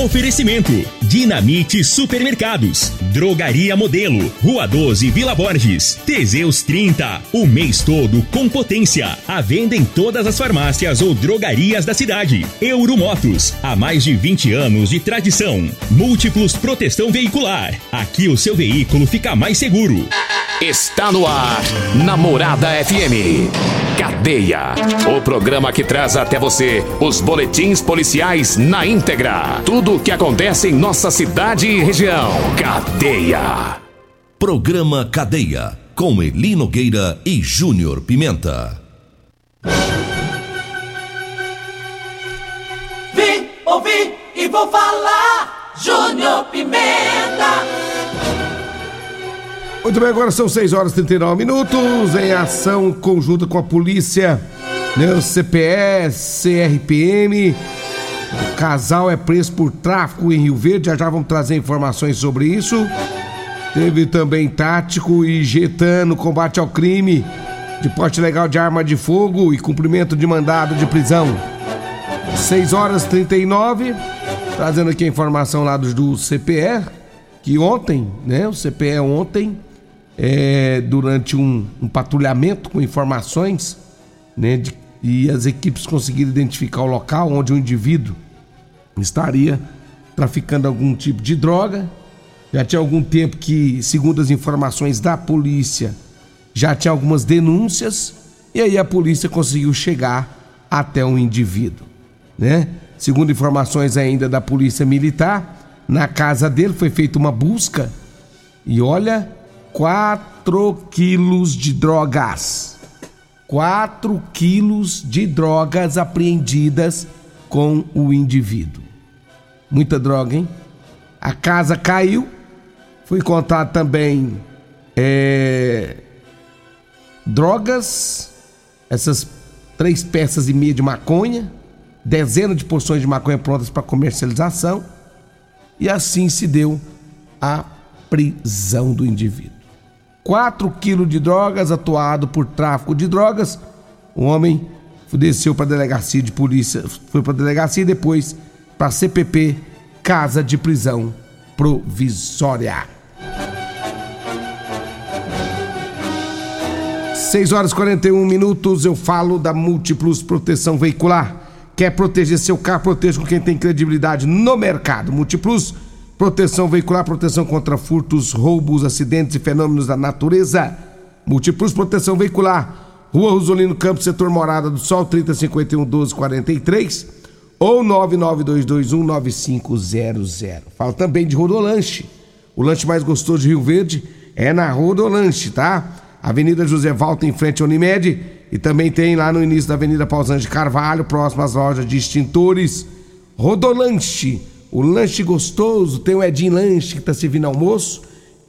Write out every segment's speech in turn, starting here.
Oferecimento: Dinamite Supermercados, Drogaria Modelo, Rua 12, Vila Borges, Teseus 30, o mês todo com potência. A venda em todas as farmácias ou drogarias da cidade. Euromotos, há mais de 20 anos de tradição. Múltiplos Proteção Veicular. Aqui o seu veículo fica mais seguro. Está no ar, Namorada FM. Cadeia. O programa que traz até você os boletins policiais na íntegra. Tudo o que acontece em nossa cidade e região. Cadeia. Programa Cadeia. Com Eli Nogueira e Júnior Pimenta. Vi, ouvi e vou falar. Júnior Pimenta. Muito bem, agora são 6 horas e 39 minutos. Em ação conjunta com a polícia, né, o CPE, CRPM. O casal é preso por tráfico em Rio Verde. Já já vamos trazer informações sobre isso. Teve também tático e getano combate ao crime de porte legal de arma de fogo e cumprimento de mandado de prisão. 6 horas 39. Trazendo aqui a informação lá do, do CPE, que ontem, né? O CPE ontem é, durante um, um, patrulhamento com informações, né, de, e as equipes conseguiram identificar o local onde o indivíduo estaria traficando algum tipo de droga. Já tinha algum tempo que, segundo as informações da polícia, já tinha algumas denúncias e aí a polícia conseguiu chegar até o indivíduo, né? Segundo informações ainda da polícia militar, na casa dele foi feita uma busca e olha, 4 quilos de drogas. 4 quilos de drogas apreendidas com o indivíduo. Muita droga, hein? A casa caiu. Foi encontrado também é, drogas, essas três peças e meia de maconha, dezenas de porções de maconha prontas para comercialização. E assim se deu a prisão do indivíduo. 4 quilos de drogas atuado por tráfico de drogas. O homem desceu para a delegacia de polícia, foi para a delegacia e depois para a CPP, Casa de Prisão Provisória. 6 horas e 41 minutos, eu falo da Múltiplos Proteção Veicular. Quer proteger seu carro? Proteja com quem tem credibilidade no mercado. Múltiplos Proteção Veicular, proteção contra furtos, roubos, acidentes e fenômenos da natureza. Múltiplos Proteção Veicular. Rua Rosolino Campos, setor Morada do Sol, 3051 1243 ou 992219500. Fala também de Rodolanche. O lanche mais gostoso de Rio Verde é na Rodolanche, tá? Avenida José Valta, em frente à Unimed. E também tem lá no início da Avenida Pausante de Carvalho, próximo às lojas de extintores. Rodolanche, o lanche gostoso. Tem o Edinho Lanche que tá servindo almoço.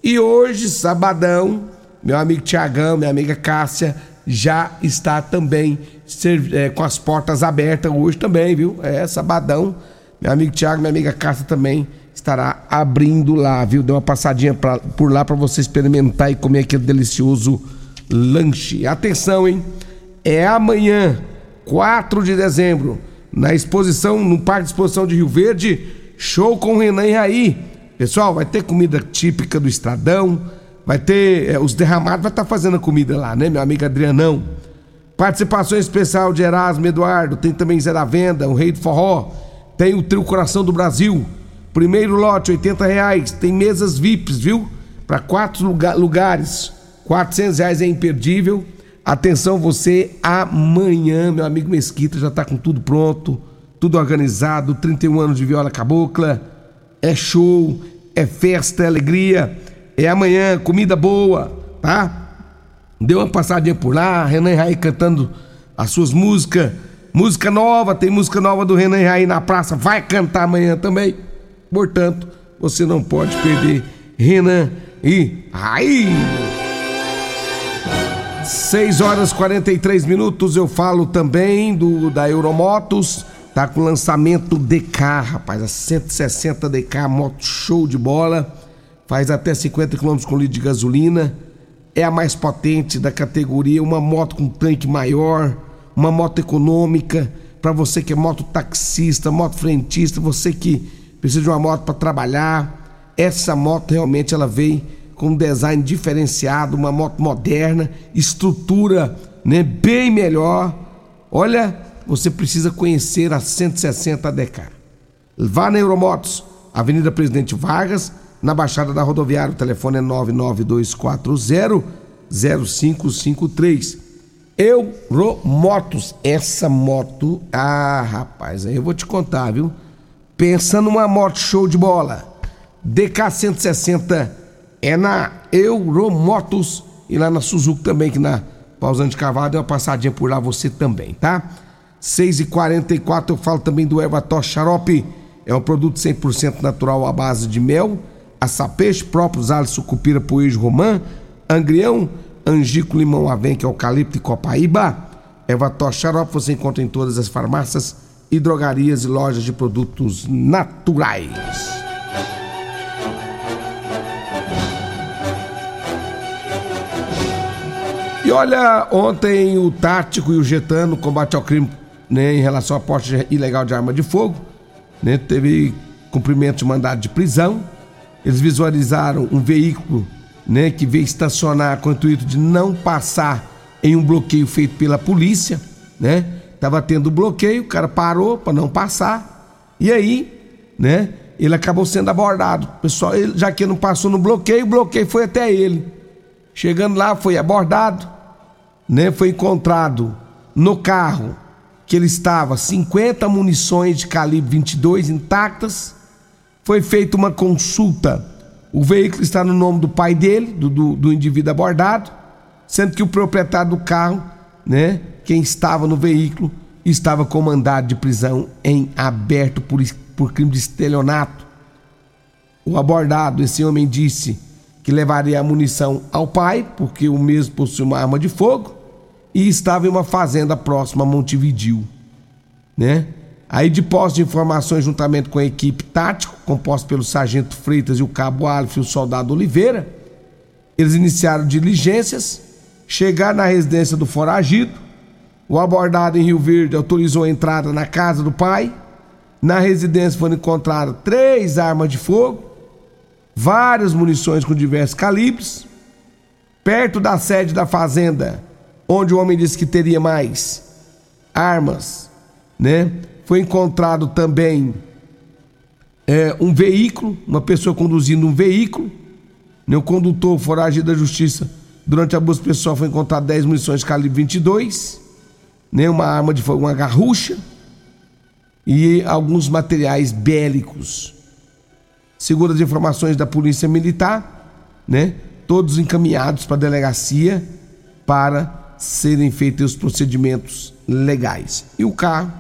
E hoje, sabadão, meu amigo Tiagão, minha amiga Cássia, já está também é, com as portas abertas hoje também, viu? É, sabadão. Meu amigo Tiago, minha amiga Cássia também estará abrindo lá, viu? Deu uma passadinha pra, por lá para você experimentar e comer aquele delicioso lanche. Atenção, hein? É amanhã, 4 de dezembro, na exposição, no Parque de Exposição de Rio Verde, show com Renan e Raí. Pessoal, vai ter comida típica do Estradão, vai ter é, os derramados, vai estar tá fazendo a comida lá, né, meu amigo Adrianão? Participação especial de Erasmo Eduardo, tem também Zé da Venda, o Rei do Forró, tem o Trio Coração do Brasil, primeiro lote, 80 reais, tem mesas VIPs, viu? Para quatro lugar, lugares, 400 reais é imperdível. Atenção você, amanhã, meu amigo Mesquita já tá com tudo pronto, tudo organizado, 31 anos de viola cabocla, é show, é festa, é alegria, é amanhã, comida boa, tá? Deu uma passadinha por lá, Renan Raí cantando as suas músicas, música nova, tem música nova do Renan Raí na praça, vai cantar amanhã também. Portanto, você não pode perder Renan e Raí. 6 horas 43 minutos, eu falo também do da Euromotos, tá com lançamento DK, rapaz, a 160 DK, moto show de bola, faz até 50 km com litro de gasolina, é a mais potente da categoria, uma moto com tanque maior, uma moto econômica, para você que é moto taxista, moto frentista, você que precisa de uma moto para trabalhar. Essa moto realmente ela vem com um design diferenciado, uma moto moderna, estrutura né, bem melhor. Olha, você precisa conhecer a 160 DK. Vá na Euromotos, Avenida Presidente Vargas, na Baixada da Rodoviária. O telefone é 99240 0553. Euromotos, essa moto, ah, rapaz, aí eu vou te contar, viu? Pensa numa moto show de bola. DK 160 é na Euromotos e lá na Suzuki também, que na Pausante Cavalo, deu uma passadinha por lá você também, tá? 6h44 eu falo também do Ervator Xarope, é um produto 100% natural à base de mel, açapeixe, próprios alhos, sucupira, poejo, romã, angrião, angico, limão, avenca, eucalipto e copaíba. Ervator Xarope você encontra em todas as farmácias e drogarias e lojas de produtos naturais. E olha, ontem o Tático e o Getano, combate ao crime né, em relação à porte ilegal de arma de fogo, né, teve cumprimento de mandado de prisão. Eles visualizaram um veículo né, que veio estacionar com o intuito de não passar em um bloqueio feito pela polícia, né? Tava tendo bloqueio, o cara parou para não passar. E aí, né, ele acabou sendo abordado. Pessoal, ele, já que não passou no bloqueio, o bloqueio foi até ele. Chegando lá, foi abordado né, foi encontrado no carro que ele estava 50 munições de calibre 22 intactas. Foi feita uma consulta. O veículo está no nome do pai dele, do, do, do indivíduo abordado, sendo que o proprietário do carro, né, quem estava no veículo, estava com mandado de prisão em aberto por, por crime de estelionato. O abordado, esse homem disse que levaria a munição ao pai, porque o mesmo possui uma arma de fogo, e estava em uma fazenda próxima a Montevidil, né? Aí de posse de informações juntamente com a equipe tática, composta pelo sargento Freitas e o cabo Alf e o soldado Oliveira, eles iniciaram diligências, chegaram na residência do foragido, o abordado em Rio Verde autorizou a entrada na casa do pai, na residência foram encontradas três armas de fogo, várias munições com diversos calibres, perto da sede da fazenda onde o homem disse que teria mais armas, né? Foi encontrado também é, um veículo, uma pessoa conduzindo um veículo, né? o condutor foragido da justiça. Durante a busca pessoal foi encontrado 10 munições de calibre 22, né? uma arma de fogo, uma garrucha e alguns materiais bélicos. Segundo as informações da Polícia Militar, né? todos encaminhados para a delegacia para serem feitos os procedimentos legais. E o carro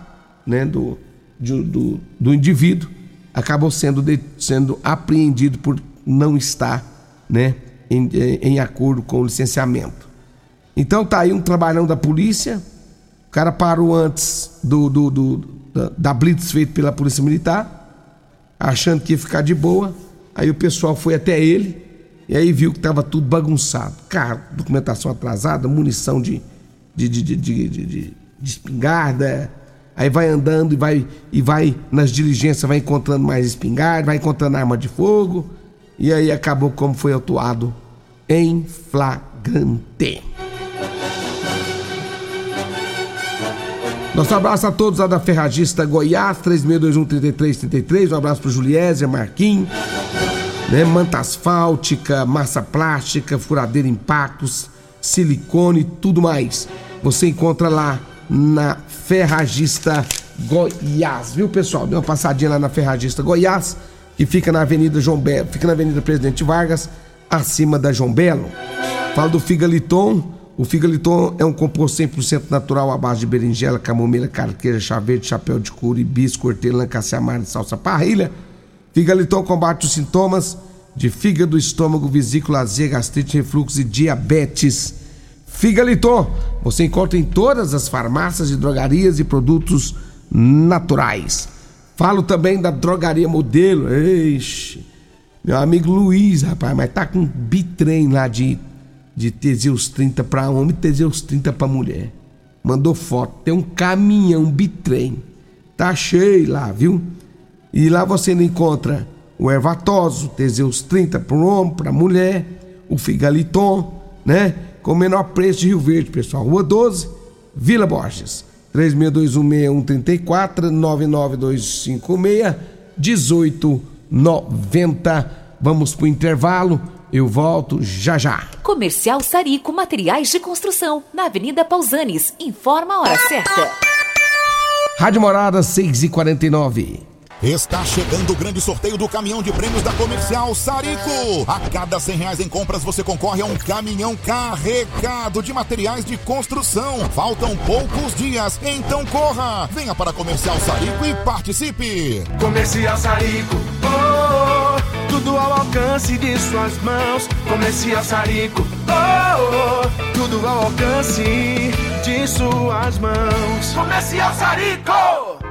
né, do, de, do, do indivíduo acabou sendo, de, sendo apreendido por não estar né, em, em acordo com o licenciamento. Então tá aí um trabalhão da polícia. O cara parou antes do, do, do da, da blitz feita pela polícia militar, achando que ia ficar de boa. Aí o pessoal foi até ele e aí viu que estava tudo bagunçado. Carro, documentação atrasada, munição de, de, de, de, espingarda. Aí vai andando e vai, e vai nas diligências, vai encontrando mais espingarda, vai encontrando arma de fogo. E aí acabou como foi atuado em flagrante. Nosso abraço a todos lá da Ferragista Goiás, 3621-3333. Um abraço pro Juliésia, Marquinhos né? Manta asfáltica, massa plástica, furadeira impactos, silicone, tudo mais. Você encontra lá na Ferragista Goiás, viu pessoal? Dê uma passadinha lá na Ferragista Goiás, que fica na Avenida João Belo, fica na Avenida Presidente Vargas, acima da João Belo. Fala do Figaliton. O Figaliton é um composto 100% natural à base de berinjela, camomila, carqueja, chá verde, chapéu de couro, hibisco, hortelã, caciamara e salsa parrilha Figaliton combate os sintomas de fígado, estômago, vesícula, azia, gastrite, refluxo e diabetes. Figaliton você encontra em todas as farmácias e drogarias e produtos naturais. Falo também da drogaria modelo. Meu amigo Luiz, rapaz, mas tá com bitrem lá de, de Teseus 30 para homem e Teseus 30 para mulher. Mandou foto, tem um caminhão bitrem. Tá cheio lá, viu? E lá você encontra o Ervatoso, Teseus 30 para o homem, para a mulher, o Figaliton, né? Com o menor preço de Rio Verde, pessoal. Rua 12, Vila Borges. 36216134 99256 1890. Vamos pro intervalo. Eu volto já já. Comercial Sarico Materiais de Construção, na Avenida Pausanes. Informa a hora certa. Rádio Morada 6 e 49 Está chegando o grande sorteio do caminhão de prêmios da Comercial Sarico. A cada 100 reais em compras você concorre a um caminhão carregado de materiais de construção. Faltam poucos dias, então corra! Venha para a Comercial Sarico e participe. Comercial Sarico, oh, oh, tudo ao alcance de suas mãos. Comercial Sarico, oh, oh, tudo ao alcance de suas mãos. Comercial Sarico!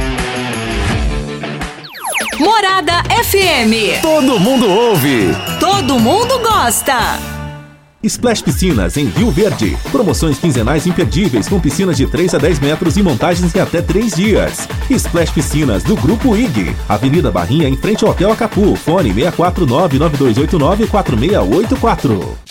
Morada FM. Todo mundo ouve. Todo mundo gosta. Splash Piscinas em Rio Verde. Promoções quinzenais imperdíveis com piscinas de 3 a 10 metros e montagens em até 3 dias. Splash Piscinas do Grupo IG. Avenida Barrinha em frente ao Hotel Acapu. Fone 64992894684.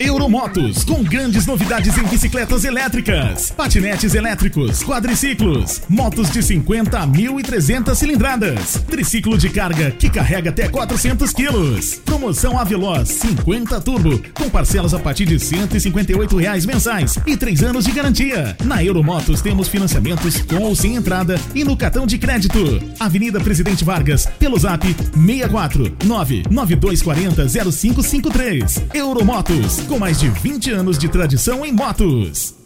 Euromotos, com grandes novidades em bicicletas elétricas, patinetes elétricos, quadriciclos, motos de 50 a 1.300 cilindradas, triciclo de carga que carrega até 400 quilos. Promoção Aveloz 50 Turbo, com parcelas a partir de 158 reais mensais e 3 anos de garantia. Na Euromotos temos financiamentos com ou sem entrada e no cartão de crédito. Avenida Presidente Vargas, pelo zap 64 99240 0553. Euromotos com mais de 20 anos de tradição em motos.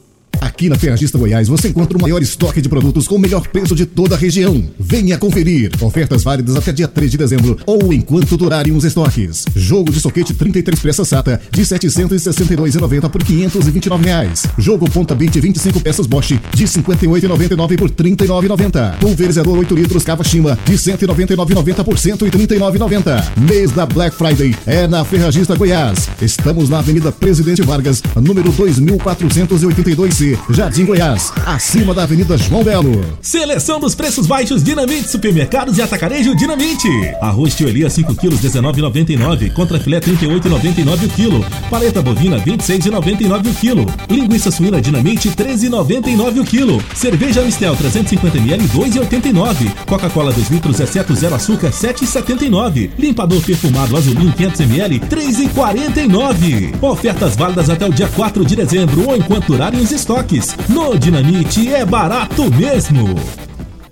Aqui na Ferragista Goiás você encontra o maior estoque de produtos com o melhor preço de toda a região. Venha conferir. Ofertas válidas até dia 3 de dezembro ou enquanto durarem os estoques. Jogo de soquete 33 peças SATA de 762,90 por 529 reais. Jogo ponta bit 25 peças Bosch de 58,99 por 39,90. Pulverizador 8 litros Kawashima de 199,90 por 139,90. Mês da Black Friday é na Ferragista Goiás. Estamos na Avenida Presidente Vargas, número 2482C. Jardim Goiás, acima da Avenida João Belo. Seleção dos preços baixos Dinamite Supermercados e Atacarejo Dinamite. Arroz Tiolia 5 kg 19,99, contra filé 38,99 o quilo. Paleta bovina 26,99 o quilo. Linguiça suína Dinamite 13,99 o quilo. Cerveja Mistel 350 ml 2,89. Coca-Cola 2 litros exceto zero açúcar 7,79. Limpador perfumado Azulinho 500 ml 3,49. Ofertas válidas até o dia 4 de dezembro ou enquanto durarem os estoques estoques. No Dinamite é barato mesmo.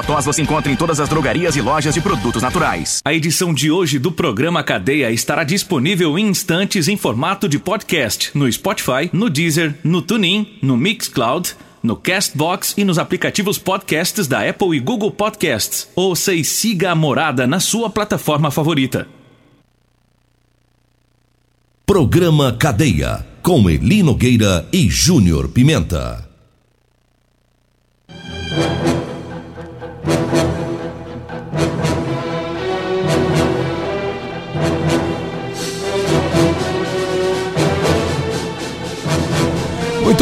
tos você encontra em todas as drogarias e lojas de produtos naturais. A edição de hoje do programa Cadeia estará disponível em instantes em formato de podcast no Spotify, no Deezer, no TuneIn, no Mixcloud, no Castbox e nos aplicativos podcasts da Apple e Google Podcasts. Ouça e siga a morada na sua plataforma favorita. Programa Cadeia, com Eli Nogueira e Júnior Pimenta.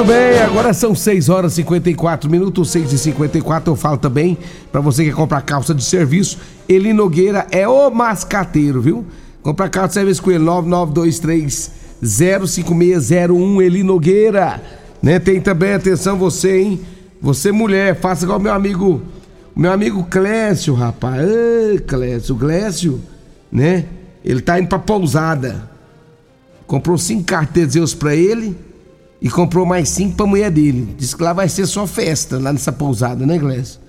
Muito bem, agora são 6 horas e 54 minutos, 6 e 54 Eu falo também para você que quer comprar calça de serviço. Eli Nogueira é o mascateiro, viu? Comprar calça de serviço com ele, 9923 05601 Eli Nogueira. Né? Tem também, atenção você, hein? Você mulher, faça igual meu amigo, meu amigo Clécio, rapaz. Ei, Clécio, Clécio, né? Ele tá indo pra pousada. Comprou cinco carteiros pra ele e comprou mais cinco pra mulher dele. Diz que lá vai ser só festa, lá nessa pousada, né, Clécio?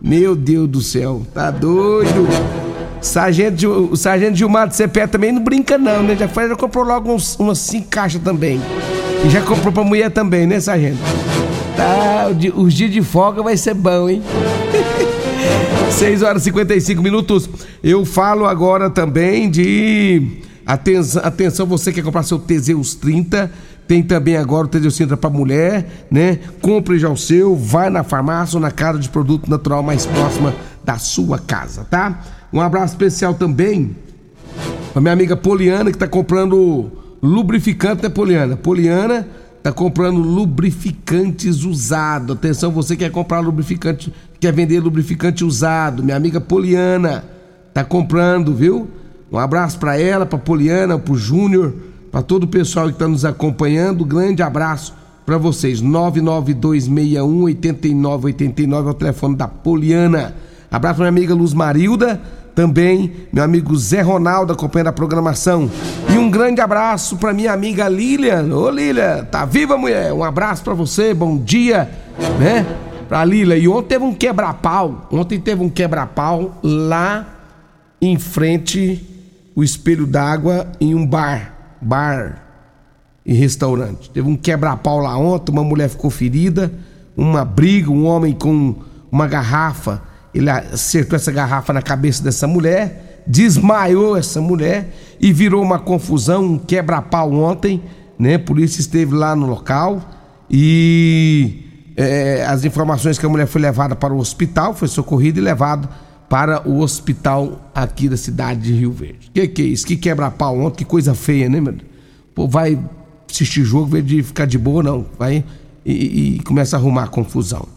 Meu Deus do céu, tá doido? Sargento, o Sargento Gilmar de CPE também não brinca não, né? Já foi, já comprou logo uns, umas cinco caixas também. E já comprou pra mulher também, né, Sargento? Tá, os dias de folga vai ser bom, hein? 6 horas e 55 minutos. Eu falo agora também de. Atenção, atenção, você quer comprar seu Teseus 30. Tem também agora o 30 para mulher, né? Compre já o seu, vai na farmácia ou na casa de produto natural mais próxima da sua casa, tá? Um abraço especial também pra minha amiga Poliana que tá comprando lubrificante, né, Poliana? Poliana tá comprando lubrificantes usado. Atenção, você quer comprar lubrificante, quer vender lubrificante usado, minha amiga Poliana tá comprando, viu? Um abraço para ela, para Poliana, pro Júnior, para todo o pessoal que está nos acompanhando. Grande abraço para vocês. 99261 8989 é o telefone da Poliana. Abraço minha amiga Luz Marilda, também meu amigo Zé Ronaldo acompanhando a programação. E um grande abraço para minha amiga Lilian. Ô Lilian, tá viva mulher? Um abraço para você, bom dia, né? Pra Lilian. E ontem teve um quebra-pau. Ontem teve um quebra-pau lá em frente o espelho d'água em um bar, bar e restaurante. Teve um quebra-pau lá ontem, uma mulher ficou ferida, uma briga, um homem com uma garrafa ele acertou essa garrafa na cabeça dessa mulher, desmaiou essa mulher e virou uma confusão, um quebra-pau ontem, né? A polícia esteve lá no local e é, as informações que a mulher foi levada para o hospital, foi socorrida e levada para o hospital aqui da cidade de Rio Verde. Que que é isso? Que quebra-pau ontem, que coisa feia, né, meu? Pô, vai assistir jogo, vai de ficar de boa, não. Vai e, e começa a arrumar confusão.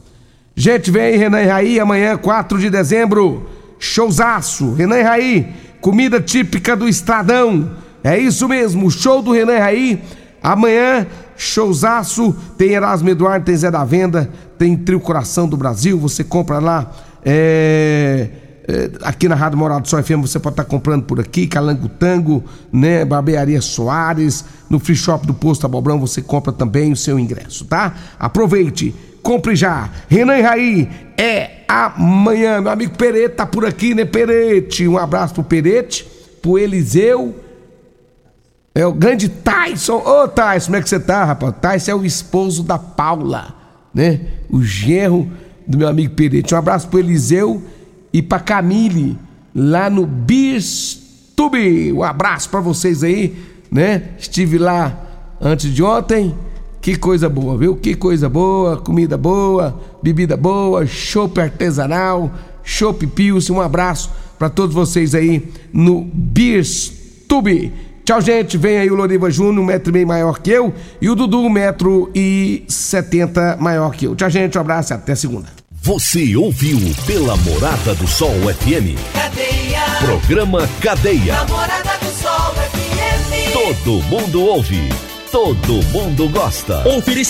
Gente, vem Renan e Raí, amanhã, 4 de dezembro, showzaço. Renan e Raí, comida típica do Estradão. É isso mesmo, show do Renan e Raí. Amanhã, showzaço. Tem Erasmo Eduardo, tem Zé da Venda, tem Trio Coração do Brasil. Você compra lá. É, é, aqui na Rádio Morado Sol FM você pode estar comprando por aqui, Calango Tango, né? Barbearia Soares, no Free Shop do Posto Abobrão você compra também o seu ingresso, tá? Aproveite! compre já. Renan Raí é amanhã. Meu amigo Perete tá por aqui, né, Perete? Um abraço pro Perete, pro Eliseu. É o grande Tyson. Ô, Tyson, como é que você tá, rapaz? Tyson é o esposo da Paula, né? O genro do meu amigo Perete. Um abraço pro Eliseu e pra Camille, lá no Bistube. Um abraço para vocês aí, né? Estive lá antes de ontem que coisa boa, viu? Que coisa boa, comida boa, bebida boa, chopp artesanal, chopp Pilsen. Um abraço para todos vocês aí no Beerstube. Tchau, gente. Vem aí o Loriva Júnior, um metro e meio maior que eu, e o Dudu, um metro e setenta maior que eu. Tchau, gente. Um abraço e até segunda. Você ouviu pela Morada do Sol FM. Cadeia. Programa Cadeia. Namorada do Sol FM. Todo mundo ouve. Todo mundo gosta. Oferecimento